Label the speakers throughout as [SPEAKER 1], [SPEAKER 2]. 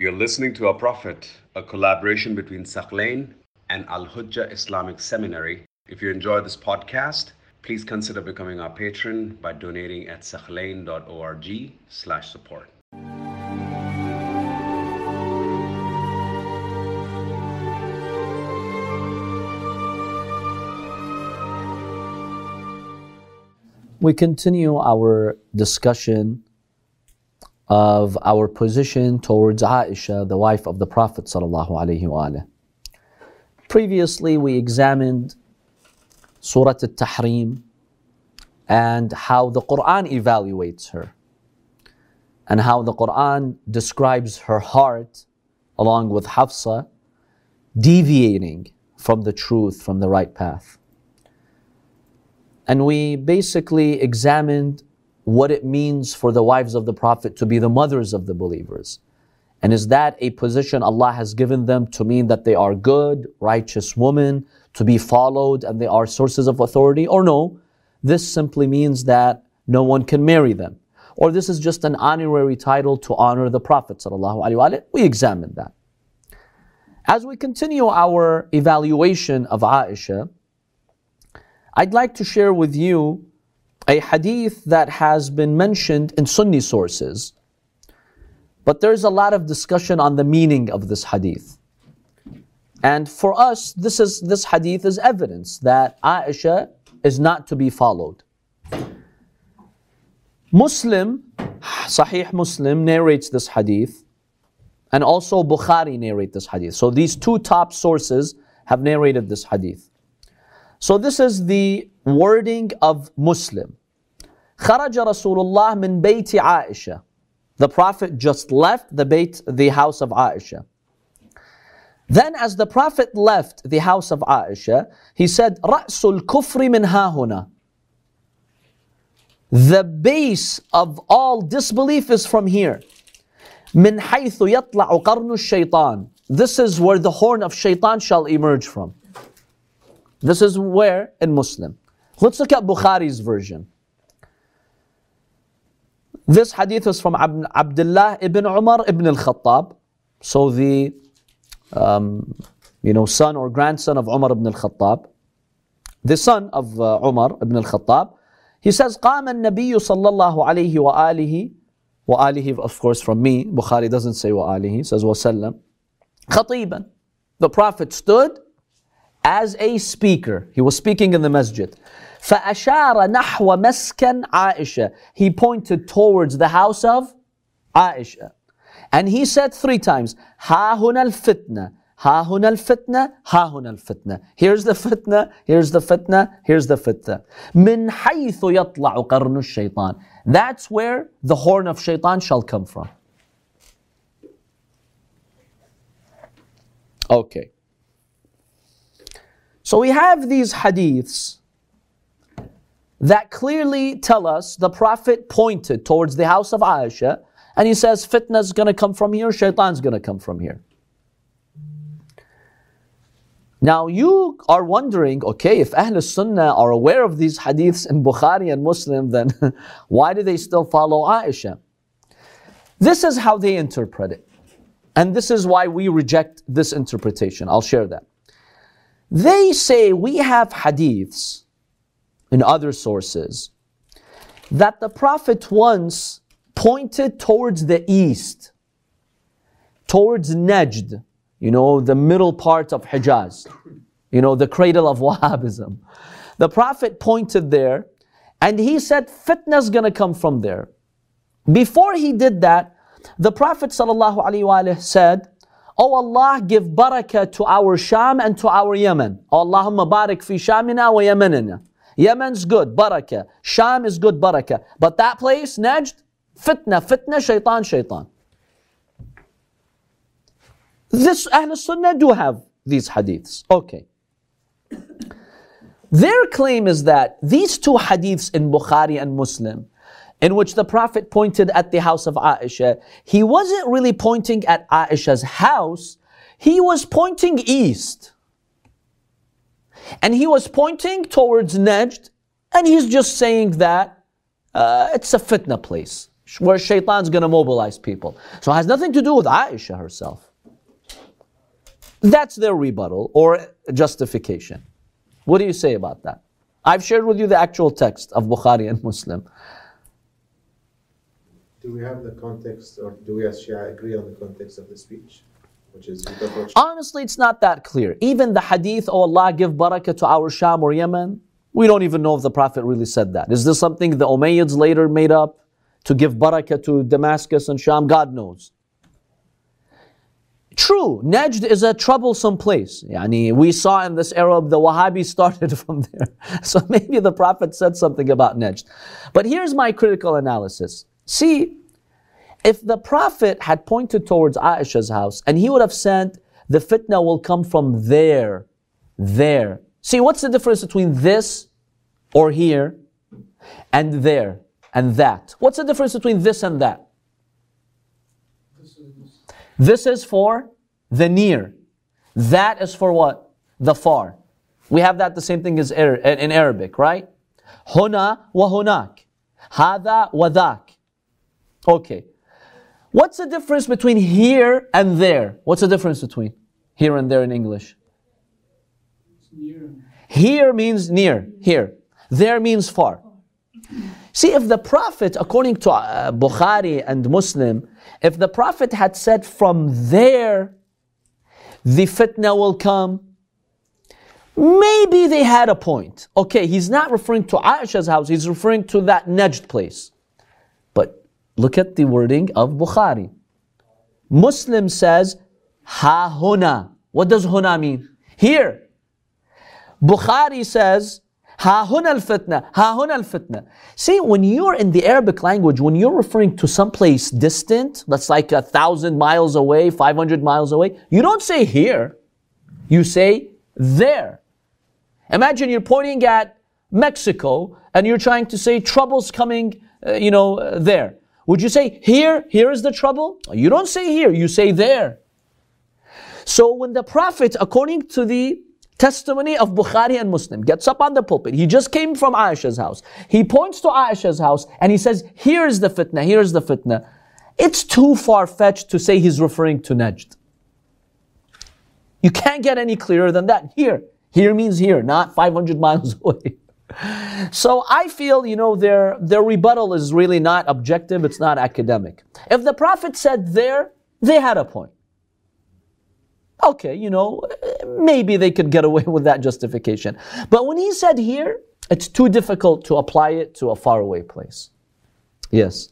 [SPEAKER 1] You're listening to Our Prophet, a collaboration between Thaqlain and Al Hujjah Islamic Seminary. If you enjoy this podcast, please consider becoming our patron by donating at thaqlain.org slash support.
[SPEAKER 2] We continue our discussion of our position towards Aisha, the wife of the Prophet sallallahu Previously, we examined Surah Al-Tahrim and how the Quran evaluates her and how the Quran describes her heart along with Hafsa deviating from the truth, from the right path. And we basically examined what it means for the wives of the Prophet to be the mothers of the believers. And is that a position Allah has given them to mean that they are good, righteous women, to be followed, and they are sources of authority? Or no, this simply means that no one can marry them. Or this is just an honorary title to honor the Prophet. We examined that. As we continue our evaluation of Aisha, I'd like to share with you a hadith that has been mentioned in Sunni sources, but there's a lot of discussion on the meaning of this hadith. And for us, this is this hadith is evidence that Aisha is not to be followed. Muslim, Sahih Muslim narrates this hadith, and also Bukhari narrate this hadith. So these two top sources have narrated this hadith. So this is the wording of Muslim. The Prophet just left the bait, the house of Aisha. Then as the Prophet left the house of Aisha, he said, Ra'sul kufri min hahuna. The base of all disbelief is from here. Min haythu yatla'u qarnu shaitan. This is where the horn of shaitan shall emerge from. This is where in Muslim. Let's look at Bukhari's version. This hadith is from Abdullah ibn Umar ibn al-Khattab. So the um, you know son or grandson of Umar ibn al-Khattab. The son of uh, Umar ibn al-Khattab. He says, قام النبي صلى الله عليه وآله وآله of course from me. Bukhari doesn't say وآله. He says وسلم. خطيبا. The Prophet stood as a speaker. He was speaking in the masjid. فأشار نحو مسكن عائشة. He pointed towards the house of Aisha. And he said three times, ها هنا الفتنة, ها هنا الفتنة, ها هنا الفتنة. Here's the fitna, here's the fitna, here's the fitna. من حيث يطلع قرن الشيطان. That's where the horn of shaitan shall come from. Okay. So we have these hadiths that clearly tell us the Prophet pointed towards the house of Aisha and he says fitna is going to come from here, shaitan's going to come from here. Now you are wondering, okay, if Ahl Sunnah are aware of these hadiths in Bukhari and Muslim, then why do they still follow Aisha? This is how they interpret it. And this is why we reject this interpretation. I'll share that. They say we have hadiths in other sources that the Prophet once pointed towards the east, towards Najd, you know, the middle part of Hijaz, you know, the cradle of Wahhabism. The Prophet pointed there and he said, fitna is going to come from there. Before he did that, the Prophet ﷺ said, Oh Allah, give barakah to our Sham and to our Yemen. Allahumma barik fi Shamina wa Yemenina. Yemen's good, barakah. Sham is good, barakah. But that place, Najd, fitna, fitna, shaitan, shaitan. This Ahl Sunnah do have these hadiths. Okay. Their claim is that these two hadiths in Bukhari and Muslim in which the Prophet pointed at the house of Aisha, he wasn't really pointing at Aisha's house, he was pointing east. And he was pointing towards Najd, and he's just saying that uh, it's a fitna place. where shaitan's going to mobilize people. So it has nothing to do with Aisha herself. That's their rebuttal or justification. What do you say about that? I've shared with you the actual text of Bukhari and Muslim.
[SPEAKER 3] Do we have the context, or do we as Shia agree on the context of the speech?
[SPEAKER 2] Honestly, it's not that clear. Even the hadith, oh Allah, give barakah to our Sham or Yemen, we don't even know if the Prophet really said that. Is this something the Umayyads later made up to give barakah to Damascus and Sham? God knows. True, Najd is a troublesome place. Yani we saw in this era the Wahhabis started from there. So maybe the Prophet said something about Najd. But here's my critical analysis. See, if the Prophet had pointed towards Aisha's house and he would have said, the fitna will come from there, there. See, what's the difference between this or here and there and that? What's the difference between this and that? This is for the near. That is for what? The far. We have that the same thing as in Arabic, right? Huna wa hunak. Hada wa. Okay. What's the difference between here and there? What's the difference between here and there in English? Here means near, here. There means far. See, if the Prophet, according to uh, Bukhari and Muslim, if the Prophet had said from there, the fitna will come, maybe they had a point. Okay, he's not referring to Aisha's house, he's referring to that Najd place. Look at the wording of Bukhari. Muslim says, Ha huna. What does huna mean? Here. Bukhari says, Ha huna al fitna. Ha huna al fitna. See, when you're in the Arabic language, when you're referring to some place distant, that's like a thousand miles away, 500 miles away, you don't say here. You say there. Imagine you're pointing at Mexico and you're trying to say trouble's coming, uh, you know, uh, there. Would you say, here, here is the trouble? You don't say here, you say there. So when the Prophet, according to the testimony of Bukhari and Muslim, gets up on the pulpit, he just came from Aisha's house. He points to Aisha's house and he says, here is the fitna, here is the fitna. It's too far-fetched to say he's referring to Najd. You can't get any clearer than that. Here. Here means here, not 500 miles away. So I feel, you know, their, their rebuttal is really not objective, it's not academic. If the Prophet said there, they had a point. Okay, you know, maybe they could get away with that justification. But when he said here, it's too difficult to apply it to a faraway place. Yes.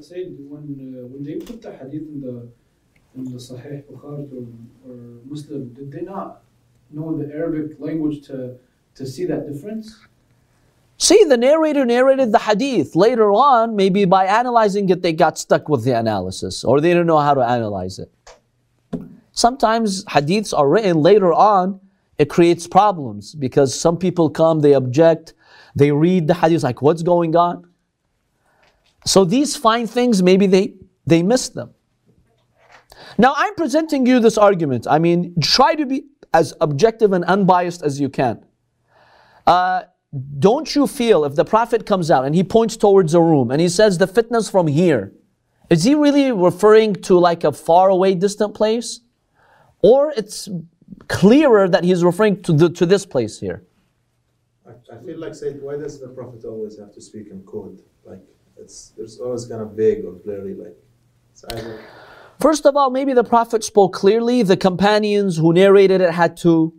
[SPEAKER 4] Say when, uh, when they put the hadith in the in the Sahih Bukhari or, or Muslim, did they not know the Arabic language to to see that difference?
[SPEAKER 2] See, the narrator narrated the hadith. Later on, maybe by analyzing it, they got stuck with the analysis or they didn't know how to analyze it. Sometimes hadiths are written later on, it creates problems because some people come, they object, they read the hadith like, what's going on? So these fine things, maybe they, they missed them. Now I'm presenting you this argument. I mean, try to be as objective and unbiased as you can. Uh, don't you feel if the Prophet comes out and he points towards a room and he says the fitna's from here, is he really referring to like a far away distant place? Or it's clearer that he's referring to, the, to this place here?
[SPEAKER 3] I, I feel like saying, why does the Prophet always have to speak in code? Like, it's there's always kind of vague or clearly like, it's either.
[SPEAKER 2] First of all, maybe the Prophet spoke clearly. The companions who narrated it had to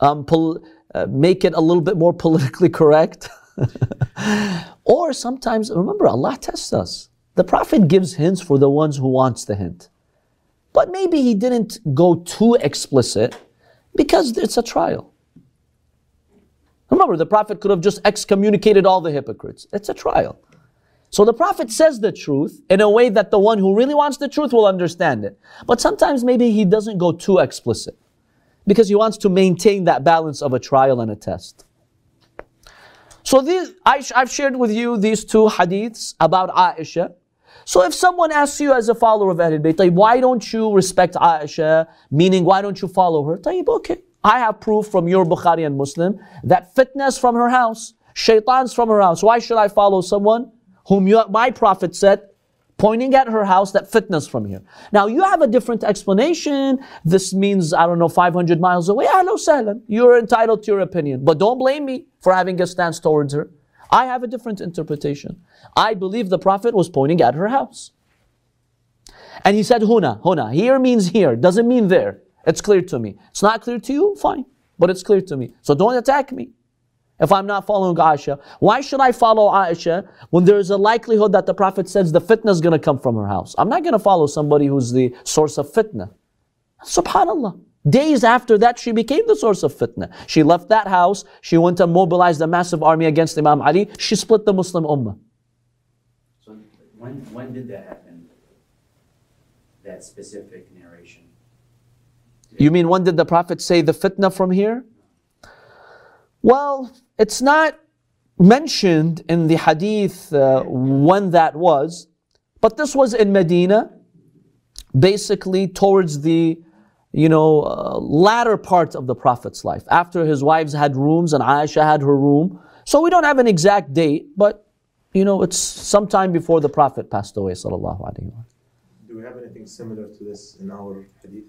[SPEAKER 2] um, pull uh, make it a little bit more politically correct. or sometimes, remember, Allah tests us. The Prophet gives hints for the ones who wants the hint. But maybe he didn't go too explicit because it's a trial. Remember, the Prophet could have just excommunicated all the hypocrites. It's a trial. So the Prophet says the truth in a way that the one who really wants the truth will understand it. But sometimes maybe he doesn't go too explicit because he wants to maintain that balance of a trial and a test. So these, I, have shared with you these two hadiths about Aisha. So if someone asks you as a follower of Ahlul Bayt, why don't you respect Aisha? Meaning, why don't you follow her? Tayyib, okay. I have proof from your Bukhari and Muslim that fitna's from her house, shaitan's from her house. Why should I follow someone whom you, my prophet said, pointing at her house, that fitna's from here. Now you have a different explanation. This means, I don't know, 500 miles away. Ah, Hello, sahlan. You're entitled to your opinion. But don't blame me for having a stance towards her. I have a different interpretation. I believe the prophet was pointing at her house. And he said, Huna, Huna. Here means here, doesn't mean there. It's clear to me. It's not clear to you, fine. But it's clear to me. So don't attack me if I'm not following Aisha. Why should I follow Aisha when there's a likelihood that the Prophet says the fitna is going to come from her house? I'm not going to follow somebody who's the source of fitna. Subhanallah. Days after that, she became the source of fitna. She left that house. She went and mobilized a massive army against Imam Ali. She split the Muslim ummah.
[SPEAKER 5] So when, when did that happen? That specific narration?
[SPEAKER 2] You mean when did the Prophet say the fitna from here? Well, it's not mentioned in the hadith uh, when that was, but this was in Medina, basically towards the you know uh, latter part of the Prophet's life, after his wives had rooms and Aisha had her room. So we don't have an exact date, but you know it's sometime before the Prophet passed away. Sallallahu alaihi wasallam.
[SPEAKER 3] Do we have anything similar to this in our hadith?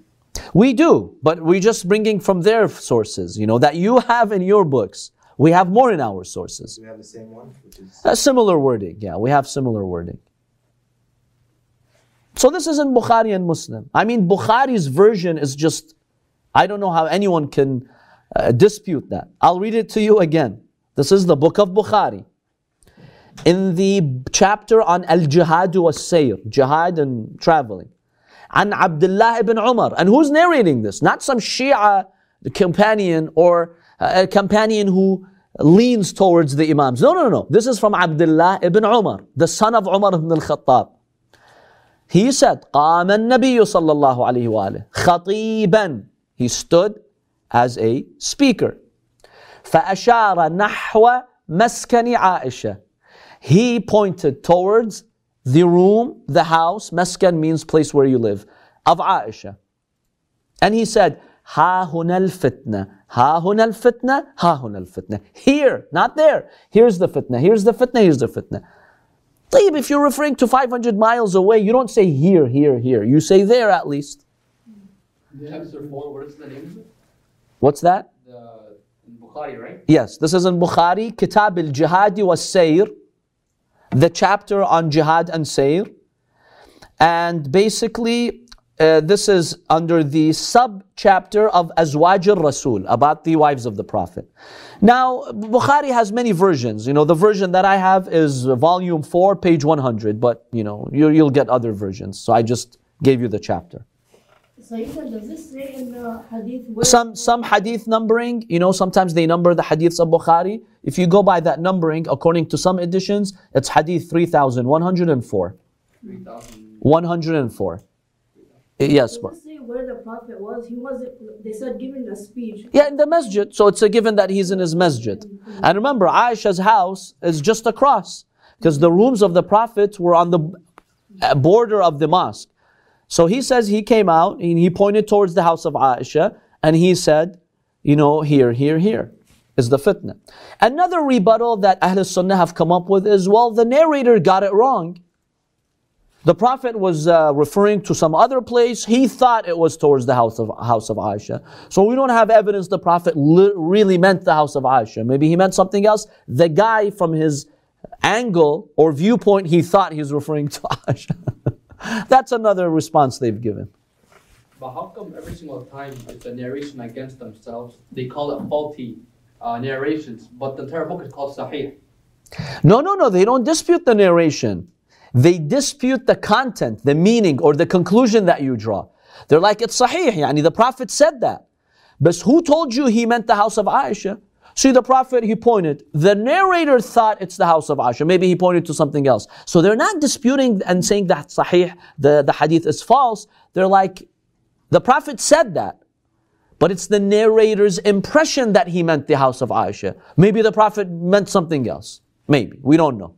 [SPEAKER 2] We do, but we're just bringing from their sources, you know, that you have in your books. We have more in our sources.
[SPEAKER 3] We have the same one? Is...
[SPEAKER 2] A similar wording, yeah, we have similar wording. So this is in Bukhari and Muslim. I mean, Bukhari's version is just, I don't know how anyone can uh, dispute that. I'll read it to you again. This is the book of Bukhari. In the chapter on Al Jihad wa Sayr, Jihad and traveling, and Abdullah ibn Umar. And who's narrating this? Not some Shia companion or a companion who leans towards the Imams. No, no, no. This is from Abdullah ibn Umar, the son of Umar ibn al-Khattab. He said, قام النبي صلى الله عليه وآله خطيبا. He stood as a speaker. فأشار نحو مسكن عائشة. He pointed towards the room, the house, maskan means place where you live, of Aisha. And he said, Ha hunal fitna. Ha hunal fitna. Ha hunal fitna. Here, not there. Here's the fitna. Here's the fitna. Here's the fitna. Taib, if you're referring to 500 miles away, you don't say here, here, here. You say there at least. What's that?
[SPEAKER 6] The, Bukhari, right?
[SPEAKER 2] Yes, this is in Bukhari, Kitab al Jihadi was Sayr, the chapter on jihad and sayr. And basically, uh, this is under the sub chapter of Azwaj al Rasul, about the wives of the Prophet. Now, Bukhari has many versions. You know, the version that I have is volume 4, page 100, but you know, you, you'll get other versions. So I just gave you the chapter.
[SPEAKER 7] Sayyida, does this say in the hadith where
[SPEAKER 2] Some some hadith numbering, you know, sometimes they number the hadiths of Bukhari. If you go by that numbering, according to some editions, it's hadith 3104.
[SPEAKER 6] 3,000.
[SPEAKER 2] 104. Yes,
[SPEAKER 7] say where the prophet was? He wasn't. They said giving a speech.
[SPEAKER 2] Yeah, in the masjid. So it's a given that he's in his masjid. And remember, Aisha's house is just across because the rooms of the Prophet were on the uh, border of the mosque. So he says he came out and he pointed towards the house of Aisha and he said, you know, here, here, here is the fitna. Another rebuttal that Ahl Sunnah have come up with is, well, the narrator got it wrong. The Prophet was uh, referring to some other place. He thought it was towards the house of, house of Aisha. So we don't have evidence the Prophet li- really meant the house of Aisha. Maybe he meant something else. The guy, from his angle or viewpoint, he thought he was referring to Aisha. That's another response they've given.
[SPEAKER 6] But how come every single time it's a narration against themselves, they call it faulty uh, narrations, but the entire book is called Sahih?
[SPEAKER 2] No, no, no, they don't dispute the narration. They dispute the content, the meaning, or the conclusion that you draw. They're like, it's sahih, yani the Prophet said that. But who told you he meant the house of Aisha? See, the Prophet, he pointed. The narrator thought it's the house of Aisha. Maybe he pointed to something else. So they're not disputing and saying that sahih, the, the hadith is false. They're like, the Prophet said that. But it's the narrator's impression that he meant the house of Aisha. Maybe the Prophet meant something else. Maybe. We don't know.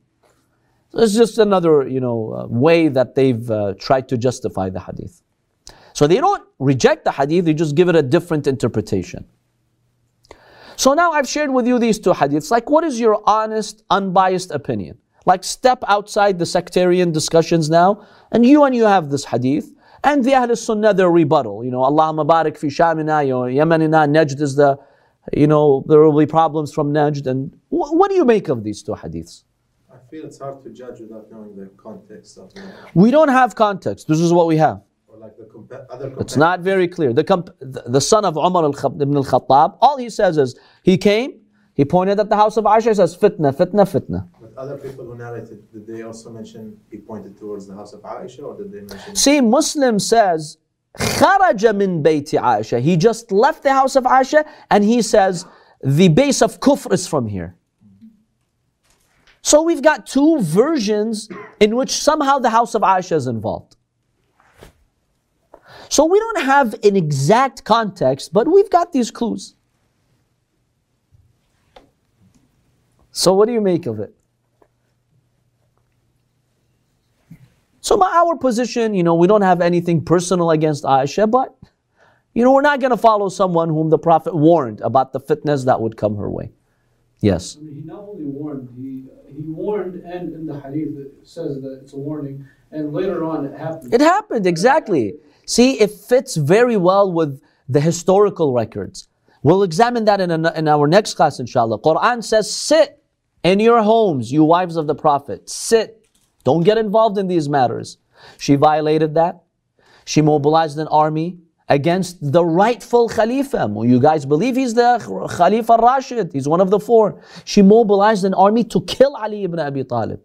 [SPEAKER 2] It's just another, you know, uh, way that they've uh, tried to justify the hadith. So they don't reject the hadith, they just give it a different interpretation. So now I've shared with you these two hadiths. Like, what is your honest, unbiased opinion? Like step outside the sectarian discussions now, and you and you have this hadith, and the Ahl Sunnah their rebuttal. You know, Allah Mubarak fi Shamina, you know, Yemenina, Najd is the, you know, there will be problems from Najd. And wh- what do you make of these two hadiths?
[SPEAKER 3] I feel it's hard to judge without knowing the context of the,
[SPEAKER 2] We don't have context. This is what we have.
[SPEAKER 3] or like the compa- other.
[SPEAKER 2] It's
[SPEAKER 3] compar-
[SPEAKER 2] not very clear. The, comp- the, the son of Umar al ibn al Khattab, all he says is, he came, he pointed at the house of Aisha, he says, fitna, fitna, fitna.
[SPEAKER 3] But other people who narrated, did they also mention he pointed towards the house of Aisha, or did they mention?
[SPEAKER 2] See, Muslim says, خرج من بيت Aisha. He just left the house of Aisha and he says, the base of kufr is from here. So we've got two versions in which somehow the house of Aisha is involved. So we don't have an exact context, but we've got these clues. So what do you make of it? So my, our position, you know, we don't have anything personal against Aisha, but you know, we're not going to follow someone whom the Prophet warned about the fitness that would come her way. Yes.
[SPEAKER 4] I mean, he not only warned, he he warned, and in the hadith it says that it's a warning, and later on it happened.
[SPEAKER 2] It happened, exactly. See, it fits very well with the historical records. We'll examine that in, in our next class, inshallah. Quran says, sit in your homes, you wives of the Prophet. Sit. Don't get involved in these matters. She violated that. She mobilized an army against the rightful Khalifa. You guys believe he's the Khalifa Rashid. He's one of the four. She mobilized an army to kill Ali ibn Abi Talib.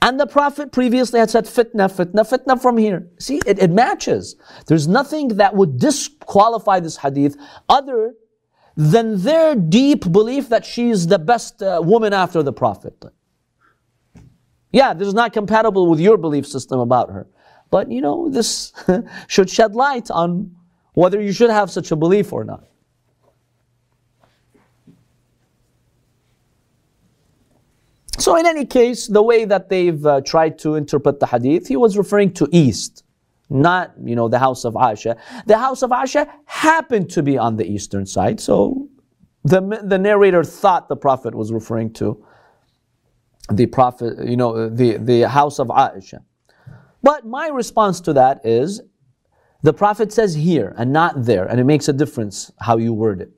[SPEAKER 2] And the Prophet previously had said fitna, fitna, fitna from here. See, it, it matches. There's nothing that would disqualify this hadith other than their deep belief that she's the best uh, woman after the Prophet. Yeah, this is not compatible with your belief system about her. But you know, this should shed light on whether you should have such a belief or not. So, in any case, the way that they've uh, tried to interpret the hadith, he was referring to east, not you know the house of Aisha. The house of Aisha happened to be on the eastern side, so the the narrator thought the prophet was referring to the prophet, you know, the the house of Aisha. But my response to that is, the prophet says here and not there, and it makes a difference how you word it.